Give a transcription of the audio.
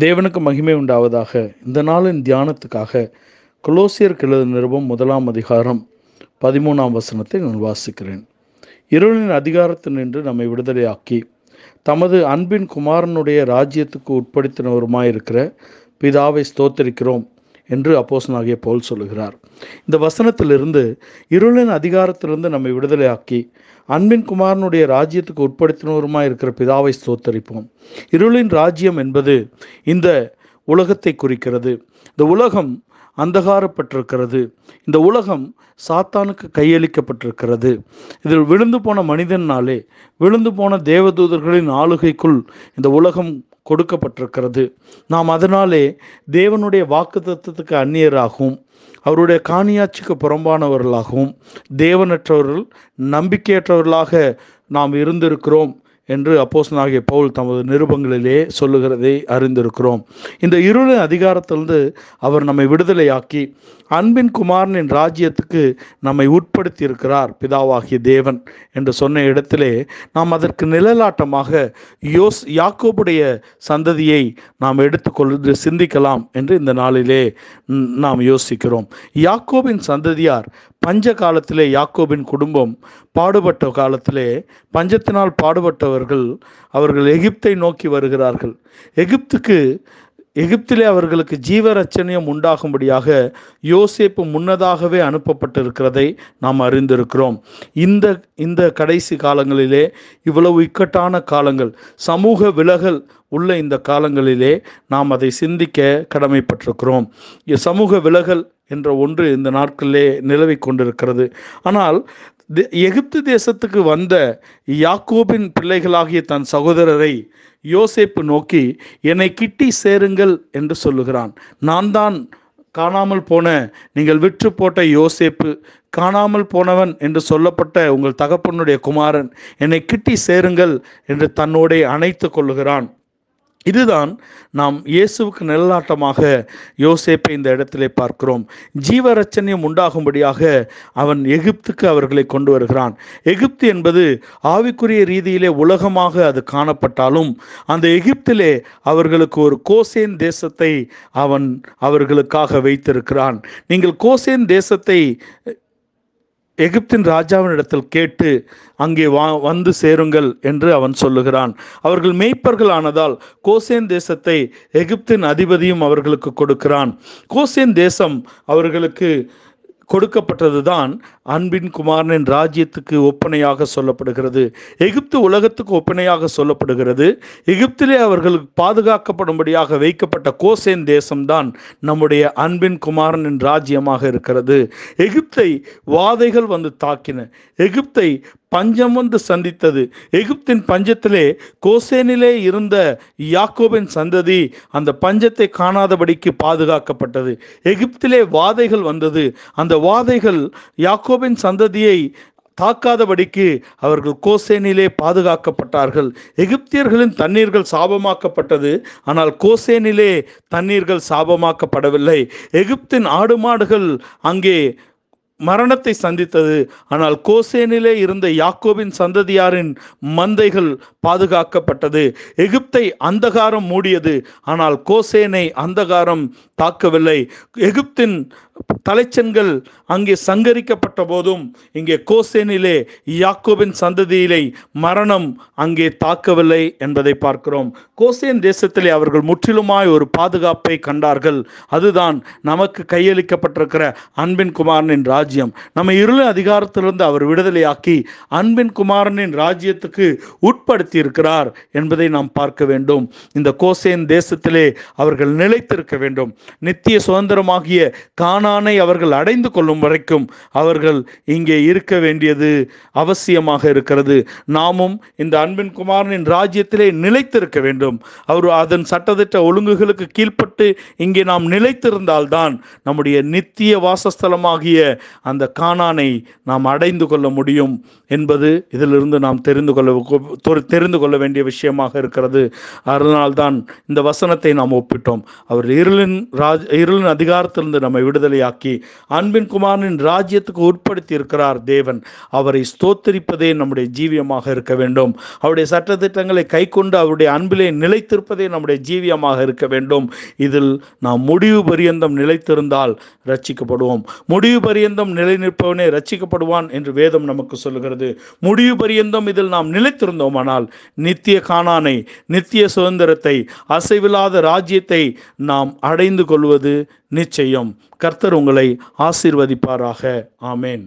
தேவனுக்கு மகிமை உண்டாவதாக. இந்த நாளின் தியானத்துக்காக குலோசியர் எழுத நிருபம் முதலாம் அதிகாரம் பதிமூணாம் வசனத்தை நான் வாசிக்கிறேன். இருளின் அதிகாரத்தில் நின்று நம்மை விடுதலையாக்கி தமது அன்பின் குமாரனுடைய ராஜ்யத்துக்கு உட்படுத்தினவருமாயிருக்கிற பிதாவை ஸ்தோத்தரிக்கிறோம். என்று அப்போசனாகிய போல் சொல்லுகிறார். இந்த வசனத்திலிருந்து இருளின் அதிகாரத்திலிருந்து நம்மை விடுதலையாக்கி அன்பின் குமாரனுடைய ராஜ்யத்துக்கு உட்படுத்தினவருமா இருக்கிற பிதாவை ஸ்தோத்தரிப்போம். இருளின் ராஜ்யம் என்பது இந்த உலகத்தை குறிக்கிறது. இந்த உலகம் அந்தகாரப்பட்டிருக்கிறது. இந்த உலகம் சாத்தானுக்கு கையளிக்கப்பட்டிருக்கிறது. இதில் விழுந்து போன மனிதனாலே விழுந்து போன தேவதூதர்களின் ஆளுகைக்குள் இந்த உலகம் கொடுக்கப்பட்டிருக்கிறது. நாம் அதனாலே தேவனுடைய வாக்கு தத்துவத்துக்கு அந்நியராகவும் அவருடைய காணியாட்சிக்கு புறம்பானவர்களாகவும் தேவனற்றவர்கள் நம்பிக்கையற்றவர்களாக நாம் இருந்திருக்கிறோம். என்று அப்போசனாகிய பவுல் தமது நிருபங்களிலே சொல்லுகிறதை அறிந்திருக்கிறோம். இந்த இருளின் அதிகாரத்திலிருந்து அவர் நம்மை விடுதலையாக்கி அன்பின் குமாரனின் ராஜ்யத்துக்கு நம்மை உட்படுத்தி இருக்கிறார் பிதாவாகிய தேவன் என்று சொன்ன இடத்திலே நாம் அதற்கு நிழலாட்டமாக யோஸ் யாக்கோபுடைய சந்ததியை நாம் எடுத்துக்கொண்டு சிந்திக்கலாம் என்று இந்த நாளிலே நாம் யோசிக்கிறோம். யாக்கோபின் சந்ததியார் பஞ்ச காலத்திலே யாக்கோபின் குடும்பம் பாடுபட்ட காலத்திலே பஞ்சத்தினால் பாடுபட்டவர்கள் அவர்கள் எகிப்தை நோக்கி வருகிறார்கள். எகிப்துக்கு எகிப்திலே அவர்களுக்கு ஜீவரச்சனியம் உண்டாகும்படியாக யோசேப்பு முன்னதாகவே அனுப்பப்பட்டிருக்கிறதை நாம் அறிந்திருக்கிறோம். இந்த இந்த கடைசி காலங்களிலே இவ்வளவு இக்கட்டான காலங்கள் சமூக விலகல் உள்ள இந்த காலங்களிலே நாம் அதை சிந்திக்க கடமைப்பட்டிருக்கிறோம். சமூக விலகல் என்ற ஒன்று இந்த நாட்களிலே நிலவி கொண்டிருக்கிறது. ஆனால் எகிப்து தேசத்துக்கு வந்த யாக்கோபின் பிள்ளைகளாகிய தன் சகோதரரை யோசேப்பு நோக்கி என்னை கிட்டி சேருங்கள் என்று சொல்லுகிறான். நான் தான் காணாமல் போன நீங்கள் விற்று போட்ட யோசேப்பு காணாமல் போனவன் என்று சொல்லப்பட்ட உங்கள் தகப்பனுடைய குமாரன் என்னை கிட்டி சேருங்கள் என்று தன்னோடே அணைத்து கொள்ளுகிறான். இதுதான் நாம் இயேசுவுக்கு நிழலாட்டமாக யோசேப்பை இந்த இடத்திலே பார்க்கிறோம். ஜீவரச்சனையும் உண்டாகும்படியாக அவன் எகிப்துக்கு அவர்களை கொண்டு வருகிறான். எகிப்து என்பது ஆவிக்குரிய ரீதியிலே உலகமாக அது காணப்பட்டாலும் அந்த எகிப்திலே அவர்களுக்கு ஒரு கோசேன் தேசத்தை அவன் அவர்களுக்காக வைத்திருக்கிறான். நீங்கள் கோசேன் தேசத்தை எகிப்தின் ராஜாவினிடத்தில் கேட்டு அங்கே வா வந்து சேருங்கள் என்று அவன் சொல்லுகிறான். அவர்கள் மெய்ப்பர்கள் ஆனதால் கோசேன் தேசத்தை எகிப்தின் அதிபதியும் அவர்களுக்கு கொடுக்கிறான். கோசேன் தேசம் அவர்களுக்கு கொடுக்கப்பட்டதுதான் அன்பின் குமாரனின் ராஜ்யத்துக்கு ஒப்பனையாக சொல்லப்படுகிறது. எகிப்து உலகத்துக்கு ஒப்பனையாக சொல்லப்படுகிறது. எகிப்திலே அவர்களுக்கு பாதுகாக்கப்படும்படியாக வைக்கப்பட்ட கோசேன் தேசம்தான் நம்முடைய அன்பின் குமாரனின் ராஜ்யமாக இருக்கிறது. எகிப்தை வாதைகள் வந்து தாக்கின. எகிப்தை பஞ்சம் வந்து சந்தித்தது. எகிப்தின் பஞ்சத்திலே கோசேனிலே இருந்த யாக்கோபின் சந்ததி அந்த பஞ்சத்தை காணாதபடிக்கு பாதுகாக்கப்பட்டது. எகிப்திலே வாதைகள் வந்தது. அந்த வாதைகள் யாக்கோபின் சந்ததியை தாக்காதபடிக்கு அவர்கள் கோசேனிலே பாதுகாக்கப்பட்டார்கள். எகிப்தியர்களின் தண்ணீர்கள் சாபமாக்கப்பட்டது. ஆனால் கோசேனிலே தண்ணீர்கள் சாபமாக்கப்படவில்லை. எகிப்தின் ஆடு மாடுகள் அங்கே மரணத்தை சந்தித்தது. ஆனால் கோசேனிலே இருந்த யாக்கோபின் சந்ததியாரின் மந்தைகள் பாதுகாக்கப்பட்டது. எகிப்தை அந்தகாரம் மூடியது. ஆனால் கோசேனை அந்தகாரம் தாக்கவில்லை. எகிப்தின் தலைச்சன்கள் அங்கே சங்கரிக்கப்பட்ட போதும் இங்கே கோசேனிலே யாக்கோபின் சந்ததியிலே மரணம் அங்கே தாக்கவில்லை என்பதை பார்க்கிறோம். கோசேன் தேசத்திலே அவர்கள் முற்றிலுமாய் ஒரு பாதுகாப்பை கண்டார்கள். அதுதான் நமக்கு கையளிக்கப்பட்டிருக்கிற அன்பின் குமாரனின் ராஜ்யம். நம்ம இருள அதிகாரத்திலிருந்து அவர் விடுதலையாக்கி அன்பின் குமாரனின் ராஜ்யத்துக்கு உட்படுத்தி இருக்கிறார் என்பதை நாம் பார்க்க வேண்டும். இந்த கோசேன் தேசத்திலே அவர்கள் நிலைத்திருக்க வேண்டும். நித்திய சுதந்திரமாகிய கானானை அவர்கள் அடைந்து கொள்ளும் வரைக்கும் அவர்கள் இங்கே இருக்க வேண்டியது அவசியமாக இருக்கிறது. நாமும் இந்த அன்பின் குமாரனின் ராஜ்யத்திலே நிலைத்திருக்க வேண்டும். அவர் அதன் சட்டத்திட்ட ஒழுங்குகளுக்கு கீழ்ப்பட்டு இங்கே நாம் நிலைத்திருந்தால்தான் நம்முடைய நித்திய வாசஸ்தலமாகிய அந்த கானானை நாம் அடைந்து கொள்ள முடியும் என்பது இதிலிருந்து நாம் தெரிந்து கொள்ள தெரிந்து கொள்ள வேண்டிய விஷயமாக இருக்கிறது. அதனால்தான் இந்த வசனத்தை நாம் ஒப்பிட்டோம். அவர் இருளின் ராஜ் இருளின் அதிகாரத்திலிருந்து நம்மை விடுதலை விடுதலையாக்கி அன்பின் குமாரனின் ராஜ்யத்துக்கு உட்படுத்தி இருக்கிறார் தேவன். அவரை ஸ்தோத்தரிப்பதே நம்முடைய ஜீவியமாக இருக்க வேண்டும். அவருடைய சட்டத்திட்டங்களை கை கொண்டு அவருடைய அன்பிலே நிலைத்திருப்பதே நம்முடைய ஜீவியமாக இருக்க வேண்டும். இதில் நாம் முடிவு பரியந்தம் நிலைத்திருந்தால் ரட்சிக்கப்படுவோம் முடிவு பரியந்தம் நிலை நிற்பவனே ரட்சிக்கப்படுவான் என்று வேதம் நமக்கு சொல்லுகிறது. முடிவு பரியந்தம் இதில் நாம் நிலைத்திருந்தோமானால் நித்திய காணானை நித்திய சுதந்திரத்தை அசைவில்லாத ராஜ்யத்தை நாம் அடைந்து கொள்வது நிச்சயம். கர்த்தர் உங்களை ஆசீர்வதிப்பாராக. ஆமேன்.